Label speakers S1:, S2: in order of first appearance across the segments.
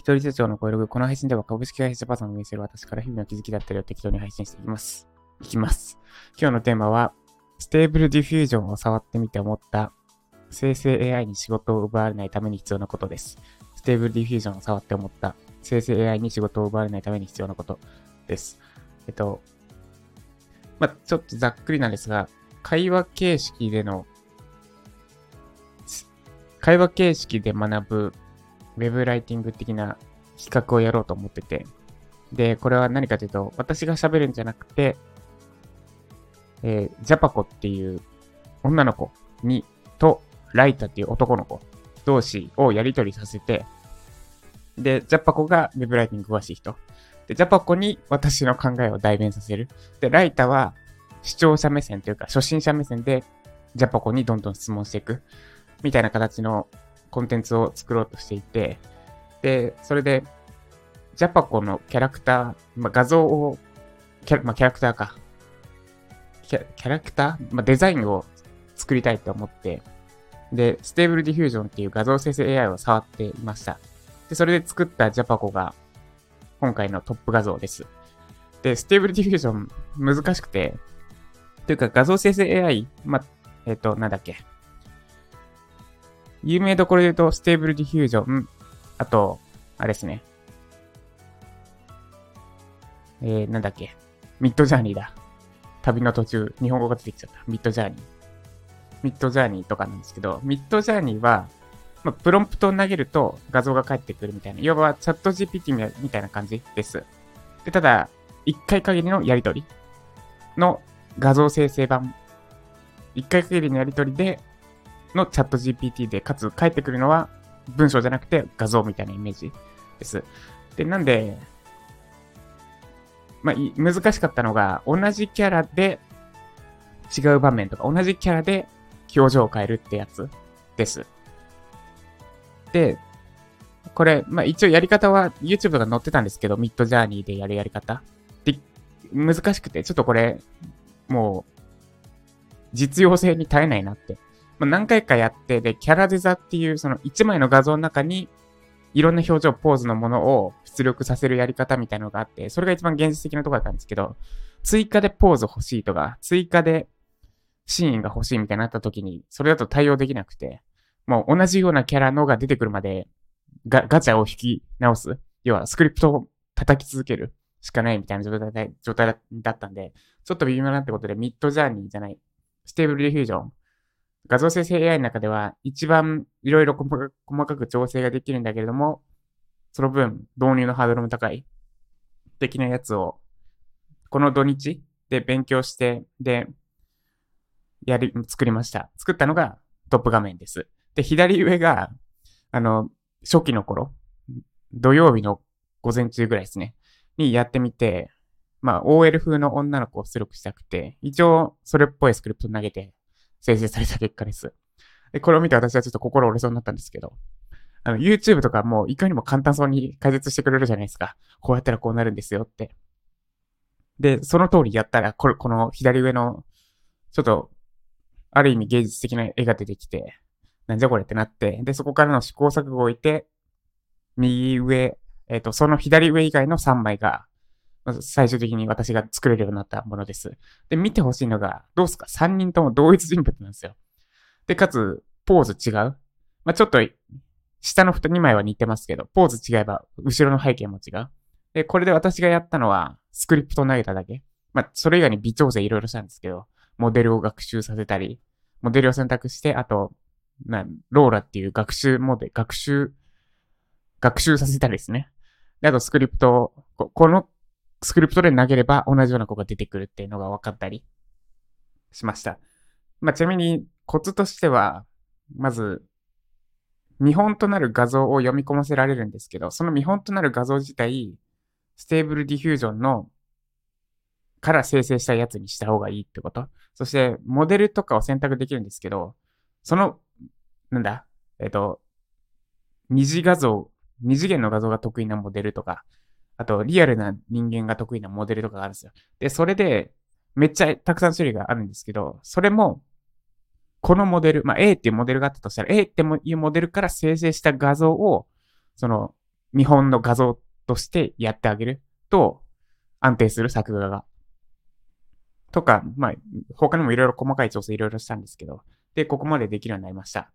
S1: 一人社長の声ログ、この配信では株式会社ジャパソンを運営する私から日々の気づきだったりを適当に配信していきます。いきます。今日のテーマは、 Stable Diffusion を触ってみて思った、生成 AI に仕事を奪われないために必要なことです。 Stable Diffusion を触って思った、生成 AI に仕事を奪われないために必要なことです。えっと、まあ、ちょっとざっくりなんですが、会話形式での、会話形式で学ぶウェブライティング的な企画をやろうと思ってて。で、これは何かというと、私が喋るんじゃなくて、えージャパコっていう女の子に、と、ライタっていう男の子同士をやり取りさせて、で、ジャパコがウェブライティング詳しい人。で、ジャパコに私の考えを代弁させる。で、ライタは視聴者目線というか、初心者目線で、ジャパコにどんどん質問していく。みたいな形のコンテンツを作ろうとしていて、で、それで、ジャパコのキャラクター、まあ、画像を、キャ、まあ、キャラクターか。キャキャラクター、まあ、デザインを作りたいと思って、で、 Stable Diffusion っていう画像生成 AI を触っていました。で、それで作ったジャパコが、今回のトップ画像です。で、 Stable Diffusion難しくて、というか画像生成 AI、ま、えっ、と、なんだっけ？有名どころで言うと、 Stable Diffusion、あと、あれですね。えー、なんだっけ。 Midjourney だ。旅の途中、日本語が出てきちゃった。 Midjourney。Midjourney とかなんですけど、 Midjourney は、まあ、プロンプトを投げると画像が返ってくるみたいな、いわばチャット GPT みたいな感じです。で、ただ、一回限りのやりとりの画像生成版。一回限りのやりとりで、のチャット GPT で、かつ返ってくるのは文章じゃなくて画像みたいなイメージです。で、なんで、まあ、難しかったのが、同じキャラで違う場面とか、同じキャラで表情を変えるってやつです。で、これ、まあ、一応やり方は YouTube が載ってたんですけど、ミッドジャーニーでやるやり方。で、難しくて、ちょっとこれ、もう、実用性に耐えないなって。まあ、何回かやって、で、キャラデザっていう、その1枚の画像の中に、いろんな表情、ポーズのものを出力させるやり方みたいなのがあって、それが一番現実的なとこだったんですけど、追加でポーズ欲しいとか、追加でシーンが欲しいみたいになった時に、それだと対応できなくて、もう同じようなキャラのが出てくるまで、ガガチャを引き直す。要はスクリプトを叩き続けるしかないみたいな状態状態だったんで、ちょっと微妙なってことで、 Midjourney じゃない、 Stable Diffusion。画像生成 AI の中では一番いろいろ細かく調整ができるんだけれども、その分導入のハードルも高い的なやつを、この土日で勉強して、で、やり、作りました。作ったのがトップ画面です。で、左上が、あの、初期の頃、土曜日の午前中ぐらいですね、にやってみて、まあ、OL 風の女の子を出力したくて、一応、それっぽいスクリプト投げて、生成された結果です。で、これを見て私はちょっと心折れそうになったんですけど、あの、YouTube とかもいかにも簡単そうに解説してくれるじゃないですか。こうやったらこうなるんですよって。で、その通りやったら、こ、この左上の、ちょっと、ある意味芸術的な絵が出てきて、なんじゃこれってなって、で、そこからの試行錯誤を置いて、右上、えっ、と、その左上以外の3枚が、最終的に私が作れるようになったものです。で、見てほしいのが、どうすか ?3 人とも同一人物なんですよ。で、かつ、ポーズ違う。まあ、ちょっと、下の2枚は似てますけど、ポーズ違えば、後ろの背景も違う。で、これで私がやったのは、スクリプト投げただけ。まあ、それ以外に微調整いろいろしたんですけど、モデルを学習させたり、モデルを選択して、あと、な、ローラっていう学習モデル、学習、学習させたりですね。で、あとスクリプトを、ここのスクリプトで投げれば同じような子が出てくるっていうのが分かったりしました。まあ、ちなみにコツとしては、まず、見本となる画像を読み込ませられるんですけど、その見本となる画像自体、 Stable Diffusion のから生成したやつにした方がいいってこと。そして、モデルとかを選択できるんですけど、その、なんだ、えっ、と、二次画像、二次元の画像が得意なモデルとか、あと、リアルな人間が得意なモデルとかがあるんですよ。で、それで、めっちゃたくさん種類があるんですけど、それも、このモデル、まあ、A っていうモデルがあったとしたら、A っていうモデルから生成した画像を、その、見本の画像としてやってあげると、安定する作画が。とか、まあ、他にもいろいろ細かい調整いろいろしたんですけど、で、ここまでできるようになりました。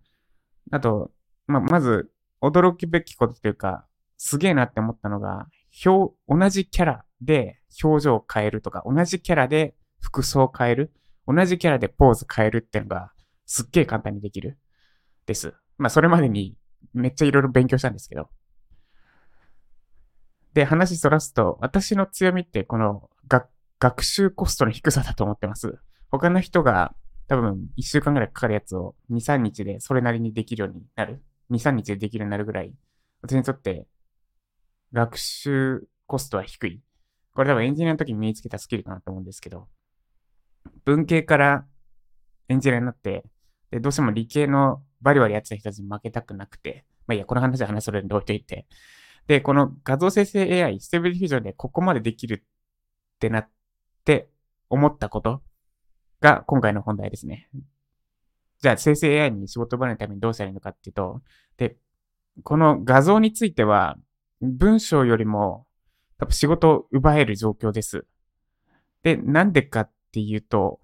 S1: あと、まあ、まず、驚くべきことというか、すげえなって思ったのが、表、同じキャラで表情を変えるとか、同じキャラで服装を変える、同じキャラでポーズ変えるっていうのが、すっげえ簡単にできる。です。まあ、それまでにめっちゃいろいろ勉強したんですけど。で、話そらすと、私の強みってこの学習コストの低さだと思ってます。他の人が多分1週間ぐらいかかるやつを2、3日でそれなりにできるようになる。2、3日でできるようになるぐらい、私にとって学習コストは低い。これ多分エンジニアの時に身につけたスキルかなと思うんですけど、文系からエンジニアになって、で、どうしても理系のバリバリやってた人たちに負けたくなくて、まあいいや、この話は話それで置いといて。で、この画像生成 AI、 Stable Diffusion でここまでできるってなって思ったことが今回の本題ですね。じゃあ生成 AI に仕事奪われないためにどうしたらいいのかっていうと、で、この画像については文章よりも多分仕事を奪える状況です。で、なんでかっていうと、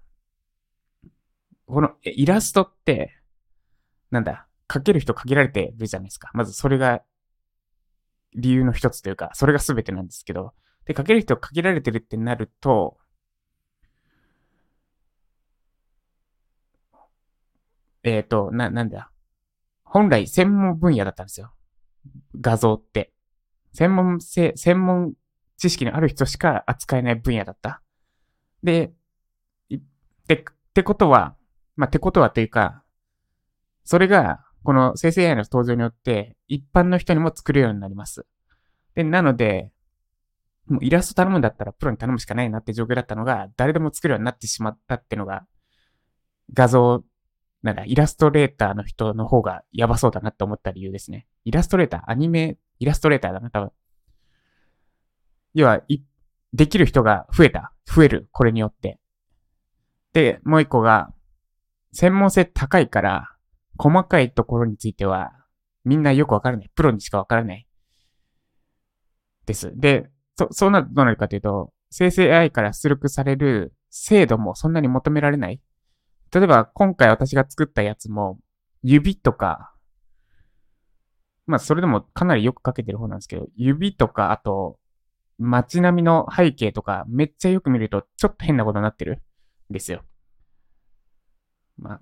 S1: このイラストって、なんだ、書ける人限られてるじゃないですか。まずそれが理由の一つというか、それが全てなんですけど、で、書ける人限られてるってなると、えっ、ー、と、な、なんだ。本来専門分野だったんですよ。画像って。専門性、専門知識のある人しか扱えない分野だった。で、で、ってことは、まあ、ってことはというか、それが、この生成 AI の登場によって、一般の人にも作るようになります。で、なので、もうイラスト頼むんだったらプロに頼むしかないなって状況だったのが、誰でも作るようになってしまったっていうのが、画像、なんだ、イラストレーターの人の方がやばそうだなって思った理由ですね。イラストレーター、アニメ、イラストレーターだな、多分。要は、い、できる人が増えた。増える。これによって。で、もう一個が、専門性高いから、細かいところについては、みんなよくわからない。プロにしかわからない。です。で、そ、そうなるとどうなるかというと、生成 AI から出力される精度もそんなに求められない。例えば、今回私が作ったやつも、指とか、まあ、それでもかなりよく書けてる方なんですけど、指とか、あと、街並みの背景とか、めっちゃよく見ると、ちょっと変なことになってるんですよ。まあ、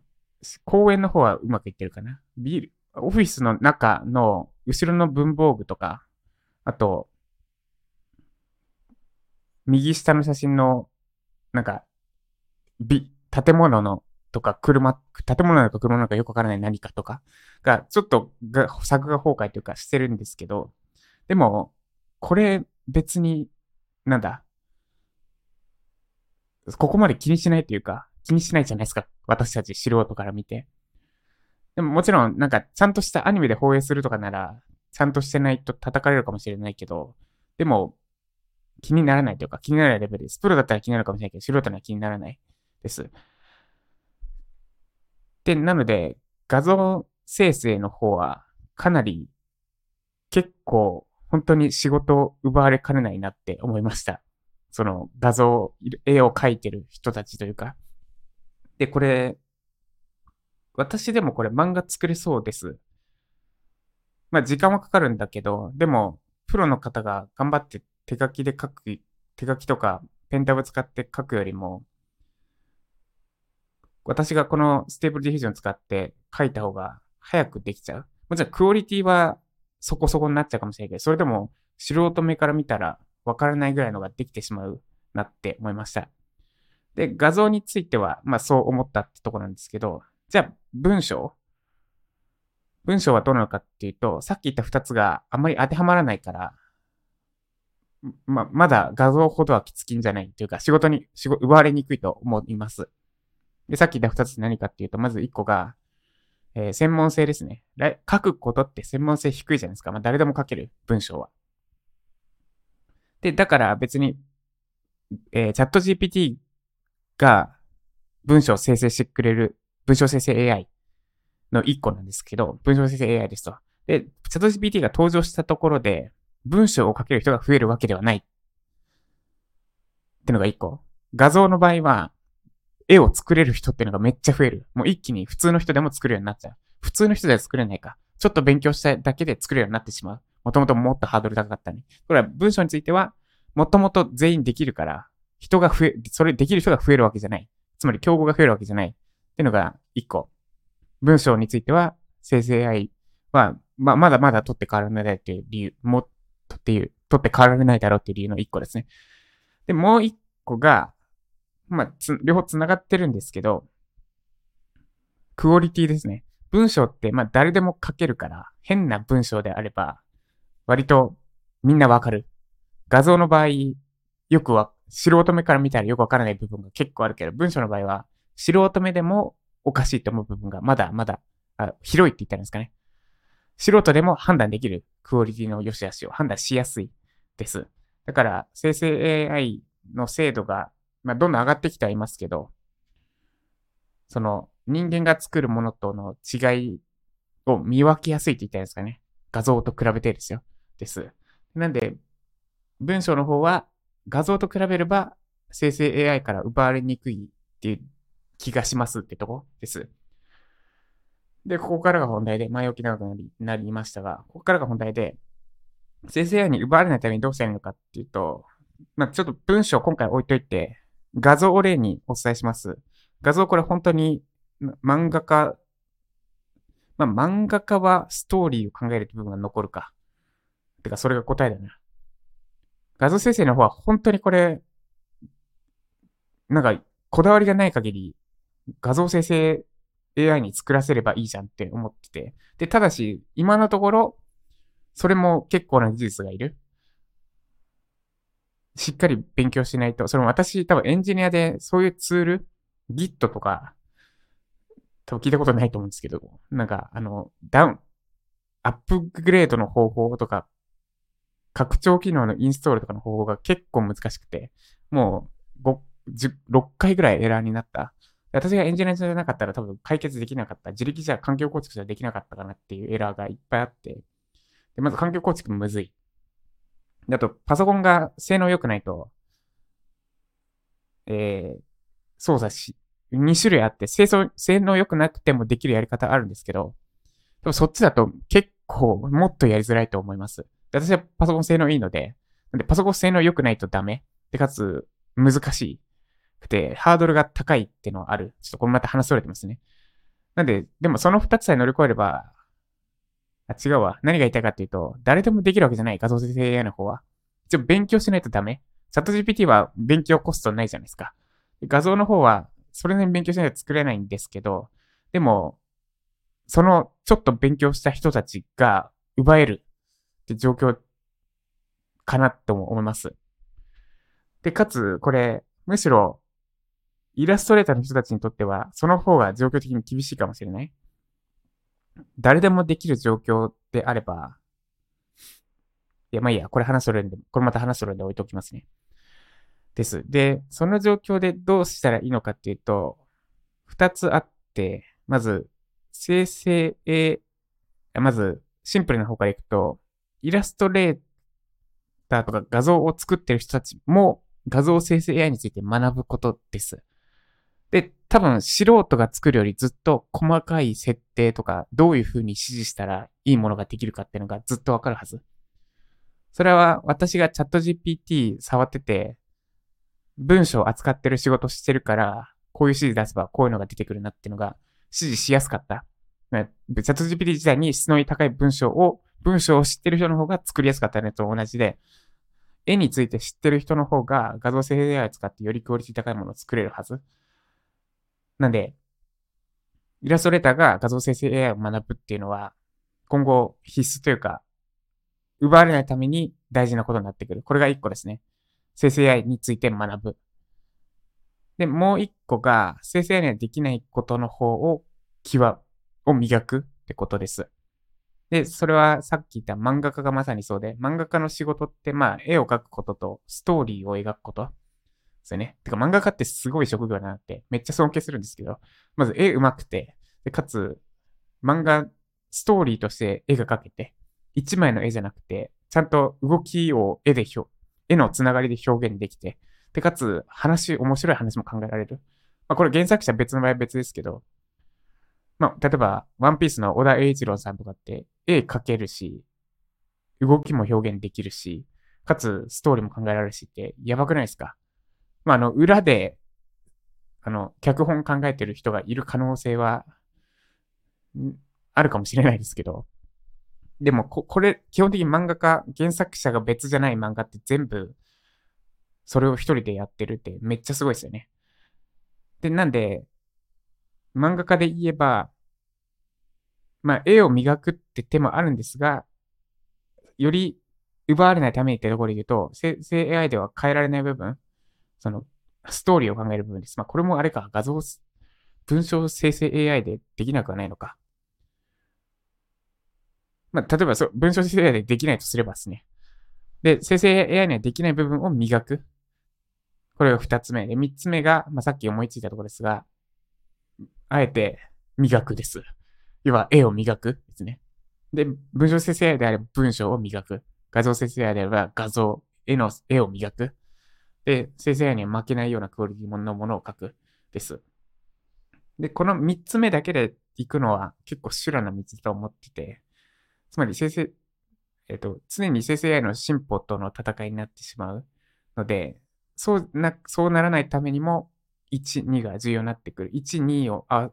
S1: 公園の方はうまくいってるかな。ビール、オフィスの中の後ろの文房具とか、あと、右下の写真の、なんか、び、建物の、とか、車、建物なのか車なのかよくわからない何かとかが、ちょっとが、作画崩壊というかしてるんですけど、でも、これ別に、なんだ、ここまで気にしないというか、気にしないじゃないですか。私たち素人から見て。でももちろん、なんか、ちゃんとしたアニメで放映するとかなら、ちゃんとしてないと叩かれるかもしれないけど、でも、気にならないというか、気にならないレベルです。プロだったら気になるかもしれないけど、素人には気にならないです。で、なので、画像生成の方は、かなり、結構、本当に仕事を奪われかねないなって思いました。その画像、絵を描いてる人たちというか。で、これ、私でもこれ漫画作れそうです。まあ時間はかかるんだけど、でも、プロの方が頑張って手書きで書く、手書きとかペンタブ使って書くよりも、私がこの Stable Diffusion 使って書いた方が早くできちゃう。もちろんクオリティはそこそこになっちゃうかもしれないけど、それでも素人目から見たらわからないぐらいのができてしまうなって思いました。で、画像については、まあそう思ったってとこなんですけど、じゃあ文章？文章はどうなのかっていうと、さっき言った二つがあんまり当てはまらないから、ま、まだ画像ほどはきつきんじゃないというか、仕事に、仕事、奪われにくいと思います。で、さっき言った二つ何かっていうと、まず一個が、えー、専門性ですね。書くことって専門性低いじゃないですか。まあ、誰でも書ける、文章は。で、だから別に、えー、チャット GPT が文章を生成してくれる、文章生成 AI の一個なんですけど、文章生成 AI ですと。で、チャット GPT が登場したところで、文章を書ける人が増えるわけではない。ってのが一個。画像の場合は、絵を作れる人っていうのがめっちゃ増える。もう一気に普通の人でも作るようになっちゃう。普通の人では作れないか。ちょっと勉強しただけで作れるようになってしまう。もともともっとハードル高かったね。これは文章については、もともと全員できるから、人が増え、それできる人が増えるわけじゃない。つまり競合が増えるわけじゃない。っていうのが一個。文章については、生成 AI は、ま、まだまだ取って変わらないっていう理由、も、取っていう、取って変わられないだろうっていう理由の一個ですね。で、もう一個が、まあ、つ、両方繋がってるんですけど、クオリティですね。文章って、まあ、誰でも書けるから、変な文章であれば、割とみんなわかる。画像の場合、よくは、素人目から見たらよくわからない部分が結構あるけど、文章の場合は、素人目でもおかしいと思う部分がまだまだ、あ広いって言ったんですかね。素人でも判断できるクオリティの良し悪しを判断しやすいです。だから、生成 AI の精度が、まあ、どんどん上がってきてはいますけど、その、人間が作るものとの違いを見分けやすいって言ったらいいですかね。画像と比べてですよ。です。なんで、文章の方は画像と比べれば生成 AI から奪われにくいっていう気がしますってとこ？です。で、ここからが本題で、前置き長くなりなりましたが、ここからが本題で、生成 AI に奪われないためにどうしたらいいのかっていうと、まあ、ちょっと文章今回置いといて、画像を例にお伝えします。画像これ本当に漫画家、まあ、漫画家はストーリーを考える部分が残るか。てか、それが答えだな。画像生成の方は本当にこれ、なんか、こだわりがない限り、画像生成 AI に作らせればいいじゃんって思ってて。で、ただし、今のところ、それも結構な技術がいる。しっかり勉強しないと。それも私、多分エンジニアでそういうツール、Git とか、多分聞いたことないと思うんですけど、なんか、あの、ダウン、アップグレードの方法とか、拡張機能のインストールとかの方法が結構難しくて、もう5、6回ぐらいエラーになった。私がエンジニアじゃなかったら多分解決できなかった。自力じゃ環境構築じゃできなかったかなっていうエラーがいっぱいあって。で、まず環境構築もむずい。で、あと、パソコンが性能良くないと、えー、操作し、2種類あって、性能良くなくてもできるやり方あるんですけど、でもそっちだと結構もっとやりづらいと思います。私はパソコン性能いいので、なんでパソコン性能良くないとダメ。で、かつ、難しくて、ハードルが高いっていうのはある。ちょっとこれまた話それてますね。なんで、でもその二つさえ乗り越えれば、あ、違うわ。何が言いたいかっていうと、誰でもできるわけじゃない。画像生成 AI の方は。一応勉強しないとダメ。チャット GPT は勉強コストないじゃないですか。画像の方は、それなりに勉強しないと作れないんですけど、でも、その、ちょっと勉強した人たちが奪えるって状況かなとも思います。で、かつ、これ、むしろ、イラストレーターの人たちにとっては、その方が状況的に厳しいかもしれない。誰でもできる状況であれば、いや、まあいいや、これ話それるんで、これまた話それるんで置いておきますね。です。で、その状況でどうしたらいいのかっていうと、二つあって、まず、生成 A、まず、シンプルな方からいくと、イラストレーターとか画像を作ってる人たちも画像生成 AI について学ぶことです。で、多分素人が作るよりずっと細かい設定とか、どういう風に指示したらいいものができるかっていうのがずっとわかるはず。それは私がチャット GPT 触ってて、文章を扱ってる仕事してるから、こういう指示出せばこういうのが出てくるなっていうのが指示しやすかった。チャット GPT 自体に質の高い文章を文章を知ってる人の方が作りやすかったねと同じで、絵について知ってる人の方が画像生成 AI を使ってよりクオリティ高いものを作れるはず。なんで、イラストレーターが画像生成 AI を学ぶっていうのは、今後必須というか、奪われないために大事なことになってくる。これが一個ですね。生成 AI について学ぶ。で、もう一個が、生成 AI にはできないことの方を、際を磨くってことです。で、それはさっき言った漫画家がまさにそうで、漫画家の仕事って、まあ、絵を描くこととストーリーを描くこと。ですよね。てか漫画家ってすごい職業だなって、めっちゃ尊敬するんですけど、まず絵上手くて、で、かつ、漫画、ストーリーとして絵が描けて、一枚の絵じゃなくて、ちゃんと動きを絵で表、絵のつながりで表現できて、で、かつ、話、面白い話も考えられる。まあ、これ原作者別の場合は別ですけど、まあ、例えば、ワンピースの小田栄一郎さんとかって、絵描けるし、動きも表現できるし、かつ、ストーリーも考えられるしって、やばくないですか？まあ、あの、裏で、あの、脚本考えてる人がいる可能性は、あるかもしれないですけど、でもこ、これ、基本的に漫画家、原作者が別じゃない漫画って全部、それを一人でやってるってめっちゃすごいですよね。で、なんで、漫画家で言えば、まあ、絵を磨くって手もあるんですが、より奪われないためにってところで言うと、生成 AI では変えられない部分、その、ストーリーを考える部分です。まあ、これもあれか、画像、文章生成 AI でできなくはないのか。まあ、例えばそう、文章生成 AI でできないとすればですね。で、生成 AI にはできない部分を磨く。これが二つ目。で、三つ目が、まあ、さっき思いついたところですが、あえて磨くです。要は、絵を磨くですね。で、文章生成 AI であれば文章を磨く。画像生成 AI であれば画像、絵の、絵を磨く。で、生成 AI には負けないようなクオリティのものを書く。です。で、この三つ目だけで行くのは結構修羅な道だと思ってて、つまり生成、えっ、ー、と、常に生成 AI の進歩との戦いになってしまうので、そうな、そうならないためにも、1、2が重要になってくる。1、2を、あ、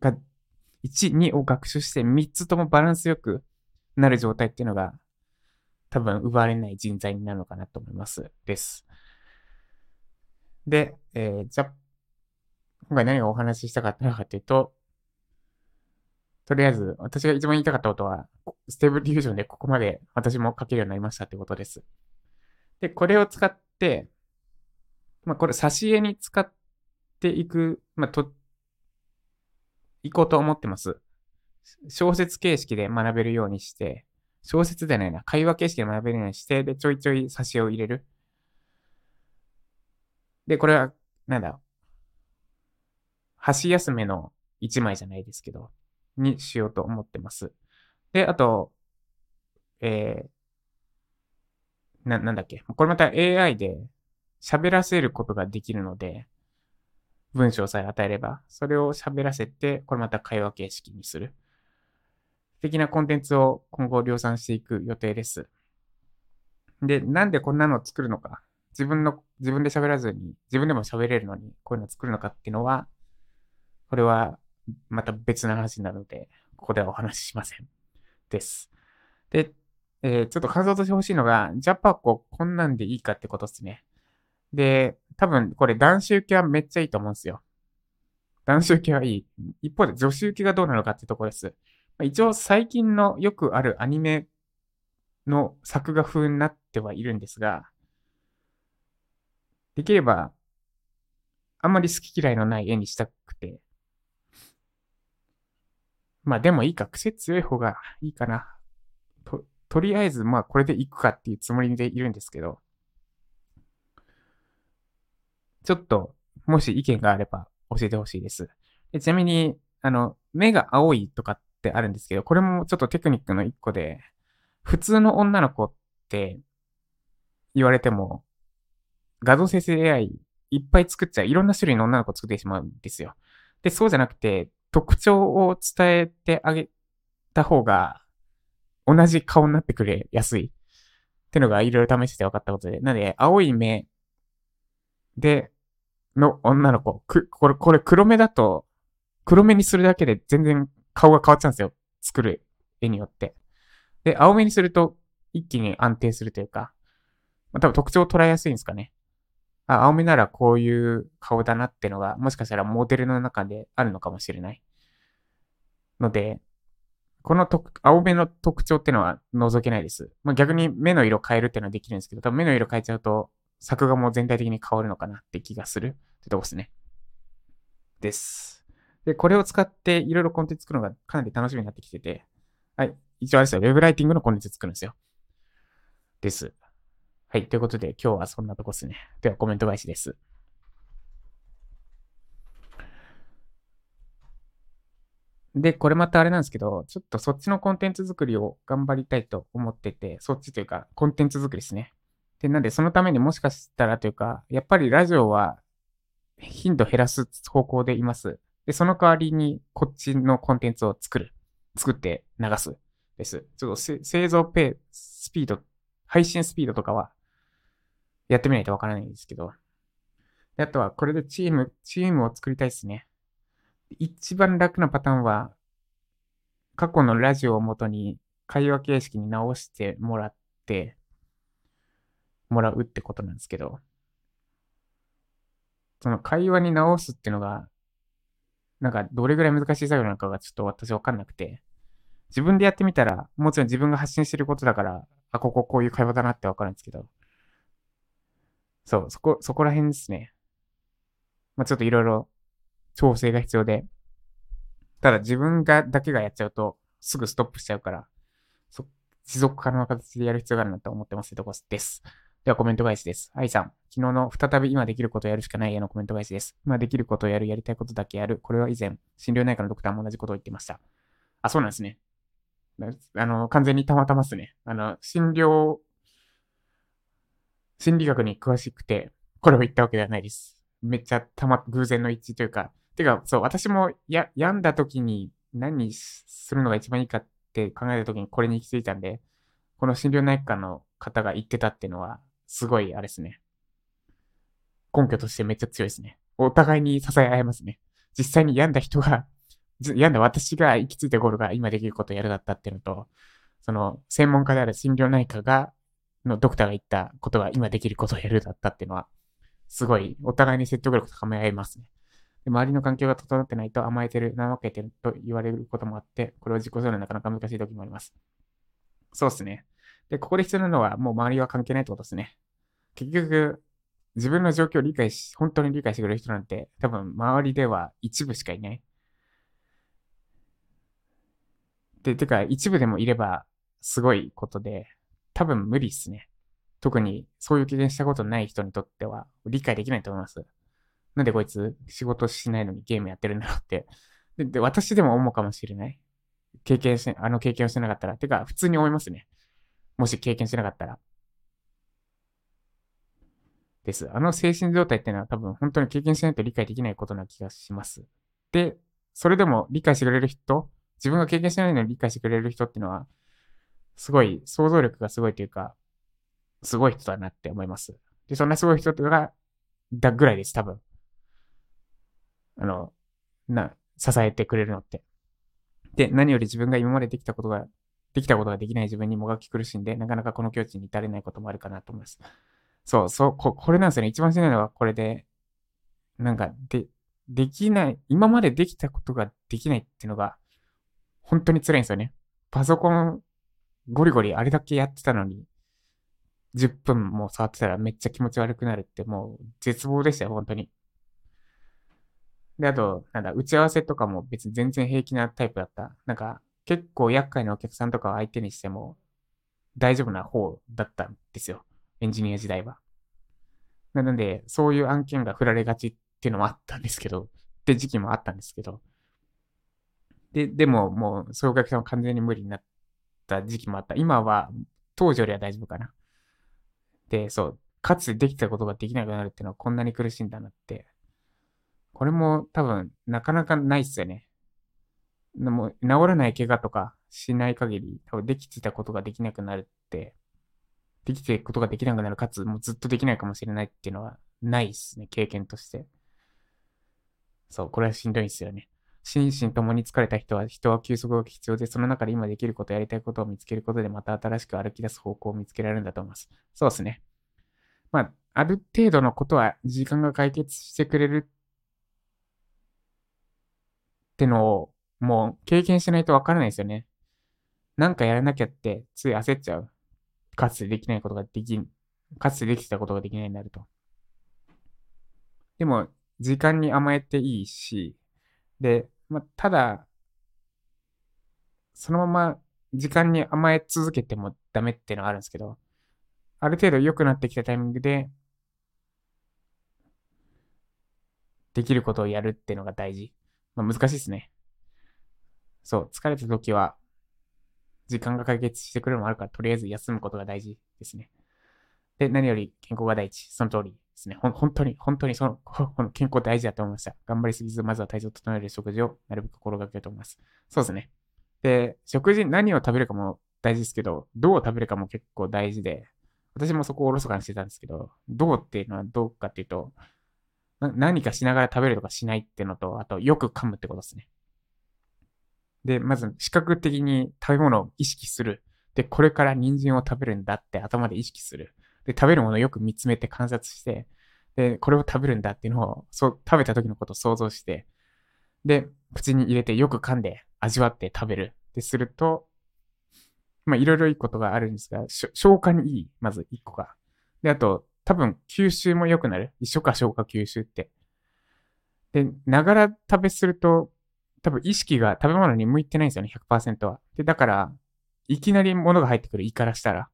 S1: が、1、2を学習して3つともバランスよくなる状態っていうのが、多分奪われない人材になるのかなと思います。です。で、えー、じゃ、今回何をお話ししたかったのかというと、とりあえず、私が一番言いたかったことは、Stable Diffusion でここまで私も書けるようになりましたってことです。で、これを使って、まあ、これ、挿絵に使っていく、まあ、と、いこうと思ってます。小説形式で学べるようにして、小説でないな、会話形式で学べるようにして、で、ちょいちょい挿絵を入れる。で、これは、なんだ、箸休めの一枚じゃないですけど、にしようと思ってます。で、あと、えー、な、なんだっけ。これまた AI で喋らせることができるので、文章さえ与えれば、それを喋らせて、これまた会話形式にする。的なコンテンツを今後量産していく予定です。で、なんでこんなのを作るのか。自分の、自分で喋らずに、自分でも喋れるのに、こういうのを作るのかっていうのは、これはまた別の話になるので、ここではお話ししません。です。で、えー、ちょっと感想としてほしいのが、ジャパコこんなんでいいかってことですね。で、多分これ男子受けはめっちゃいいと思うんですよ。男子受けはいい。一方で女子受けがどうなのかってところです。一応最近のよくあるアニメの作画風になってはいるんですが、できれば、あんまり好き嫌いのない絵にしたくて、まあでもいいか、癖強い方がいいかな。と、とりあえずまあこれでいくかっていうつもりでいるんですけど、ちょっと、もし意見があれば教えてほしいです。ちなみに、あの、目が青いとかっってあるんですけど、これもちょっとテクニックの一個で、普通の女の子って言われても、画像生成 AI いっぱい作っちゃう。いろんな種類の女の子作ってしまうんですよ。で、そうじゃなくて、特徴を伝えてあげた方が、同じ顔になってくれやすい。ってのがいろいろ試して分かったことで。なので、青い目で、の女の子。く、これ、これ黒目だと、黒目にするだけで全然顔が変わっちゃうんですよ。作る絵によって。で、青目にすると一気に安定するというか、まあ、多分特徴を捉えやすいんですかね。あ、青目ならこういう顔だなってのが、もしかしたらモデルの中であるのかもしれない。ので、このと青目の特徴ってのは覗けないです。まあ、逆に目の色変えるっていうのはできるんですけど、多分目の色変えちゃうと、作画も全体的に変わるのかなって気がするってとこですね。です。で、これを使っていろいろコンテンツ作るのがかなり楽しみになってきてて、はい。一応あれですよ、ウェブライティングのコンテンツ作るんですよ。です。はい。ということで、今日はそんなとこですね。では、コメント返しです。で、これまたあれなんですけど、ちょっとそっちのコンテンツ作りを頑張りたいと思ってて、そっちというか、コンテンツ作りですね。で、なんで、そのためにもしかしたらというか、やっぱりラジオは頻度減らす方向でいます。で、その代わりにこっちのコンテンツを作る。作って流す。です。ちょっと製造ペースピード、配信スピードとかはやってみないとわからないんですけど。で、あとはこれでチーム、チームを作りたいですね。一番楽なパターンは、過去のラジオをもとに会話形式に直してもらって、もらうってことなんですけど、その会話に直すっていうのが、なんかどれぐらい難しい作業なのかがちょっと私わかんなくて、自分でやってみたら、もちろん自分が発信してることだから、あ、こここういう会話だなってわかるんですけど、そう、そこ、そこら辺ですね。まあ、ちょっといろいろ調整が必要で、ただ自分が、だけがやっちゃうと、すぐストップしちゃうから、持続可能な形でやる必要があるなと思ってますとこです。ではコメント返しです。愛さん、昨日の再び今できることをやるしかないへのコメント返しです。今できることをやる、やりたいことだけやる。これは以前、心療内科のドクターも同じことを言ってました。あ、そうなんですね。あの、完全にたまたますね。あの、診療、心理学に詳しくて、これを言ったわけではないです。めっちゃたま、偶然の一致というか、てか、そう、私もや、病んだ時に何するのが一番いいかって考えた時にこれに行き着いたんで、この心療内科の方が言ってたっていうのは、すごい、あれですね。根拠としてめっちゃ強いですね。お互いに支え合いますね。実際に病んだ人が、病んだ私が行き着いたゴールが今できることをやるだったっていうのと、その、専門家である心療内科が、のドクターが言ったことが今できることをやるだったっていうのは、すごい、お互いに説得力高め合いますね。で周りの環境が整ってないと甘えてる、怠けてると言われることもあって、これを自己するのはなかなか難しい時もあります。そうですね。で、ここで必要なのは、もう周りは関係ないってことですね。結局、自分の状況を理解し、本当に理解してくれる人なんて、多分周りでは一部しかいない。で、てか、一部でもいれば、すごいことで、多分無理っすね。特に、そういう経験したことない人にとっては、理解できないと思います。なんでこいつ、仕事しないのにゲームやってるんだろうって。で、で私でも思うかもしれない。経験し、あの経験をしてなかったら。てか、普通に思いますね。もし経験しなかったら。です。あの精神状態っていうのは多分本当に経験しないと理解できないことな気がします。で、それでも理解してくれる人、自分が経験してないのに理解してくれる人っていうのは、すごい、想像力がすごいというか、すごい人だなって思います。で、そんなすごい人とか、だぐらいです、多分。あの、な、支えてくれるのって。で、何より自分が今までできたことが、できたことができない自分にもがき苦しんで、なかなかこの境地に至れないこともあるかなと思います。そう、そう、こ、これなんですよね。一番しんどいのはこれで、なんか、で、できない、今までできたことができないっていうのが、本当に辛いんですよね。パソコン、ゴリゴリあれだけやってたのに、10分も触ってたらめっちゃ気持ち悪くなるってもう絶望でしたよ、本当に。で、あと、なんだ、打ち合わせとかも別に全然平気なタイプだった。なんか、結構厄介なお客さんとかを相手にしても大丈夫な方だったんですよ。エンジニア時代は。なので、そういう案件が振られがちっていうのもあったんですけど、って時期もあったんですけど。で、でももう、そういうお客さんは完全に無理になった時期もあった。今は、当時よりは大丈夫かな。で、そう、かつできたことができなくなるっていうのはこんなに苦しいんだなってこれも多分なかなかないっすよね。でも治らない怪我とかしない限り、多分できてたことができなくなるって、できてることができなくなる、かつもうずっとできないかもしれないっていうのはないっすね、経験として。そう、これはしんどいっすよね。心身ともに疲れた人は、人は休息が必要で、その中で今できること、やりたいことを見つけることで、また新しく歩き出す方向を見つけられるんだと思います。そうですね。まあ、ある程度のことは時間が解決してくれるってのを、もう経験しないとわからないですよね。なんかやらなきゃって、つい焦っちゃう。かつてできないことができん、かつてできてたことができないになると。でも、時間に甘えていいし、で、まあ、ただ、そのまま時間に甘え続けてもダメっていうのはあるんですけど、ある程度良くなってきたタイミングで、できることをやるっていうのが大事。まあ、難しいですね。そう、疲れた時は、時間が解決してくるのもあるから、とりあえず休むことが大事ですね。で、何より健康が第一。その通りですね。ほ本当に、本当にその、この健康大事だと思いました。頑張りすぎず、まずは体調を整える食事をなるべく心がけると思います。そうですね。で、食事、何を食べるかも大事ですけど、どう食べるかも結構大事で、私もそこをおろそかにしてたんですけど、どうっていうのはどうかっていうと、何かしながら食べるとかしないっていうのと、あと、よく噛むってことですね。で、まず、視覚的に食べ物を意識する。で、これから人参を食べるんだって頭で意識する。で、食べるものをよく見つめて観察して、で、これを食べるんだっていうのを、そう、食べた時のことを想像して、で、口に入れてよく噛んで味わって食べる。ってすると、まあ、いろいろいいことがあるんですが、消化にいい、まず一個が。で、あと、多分、吸収も良くなる。一緒か、消化吸収って。で、ながら食べすると、多分意識が食べ物に向いてないんですよね、100%は。で、だから、いきなり物が入ってくる胃からしたら、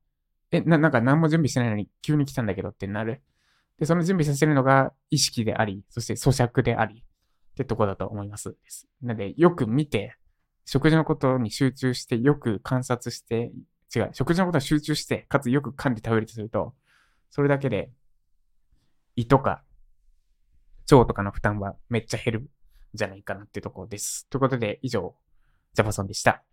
S1: え、な、なんか何も準備してないのに急に来たんだけどってなる。で、その準備させるのが意識であり、そして咀嚼であり、ってとこだと思います。です。なので、よく見て、食事のことに集中して、よく観察して、違う、食事のことに集中して、かつよく噛んで食べるとすると、それだけで、胃とか、腸とかの負担はめっちゃ減るじゃないかなっていうところです。ということで、以上、ジャパソンでした。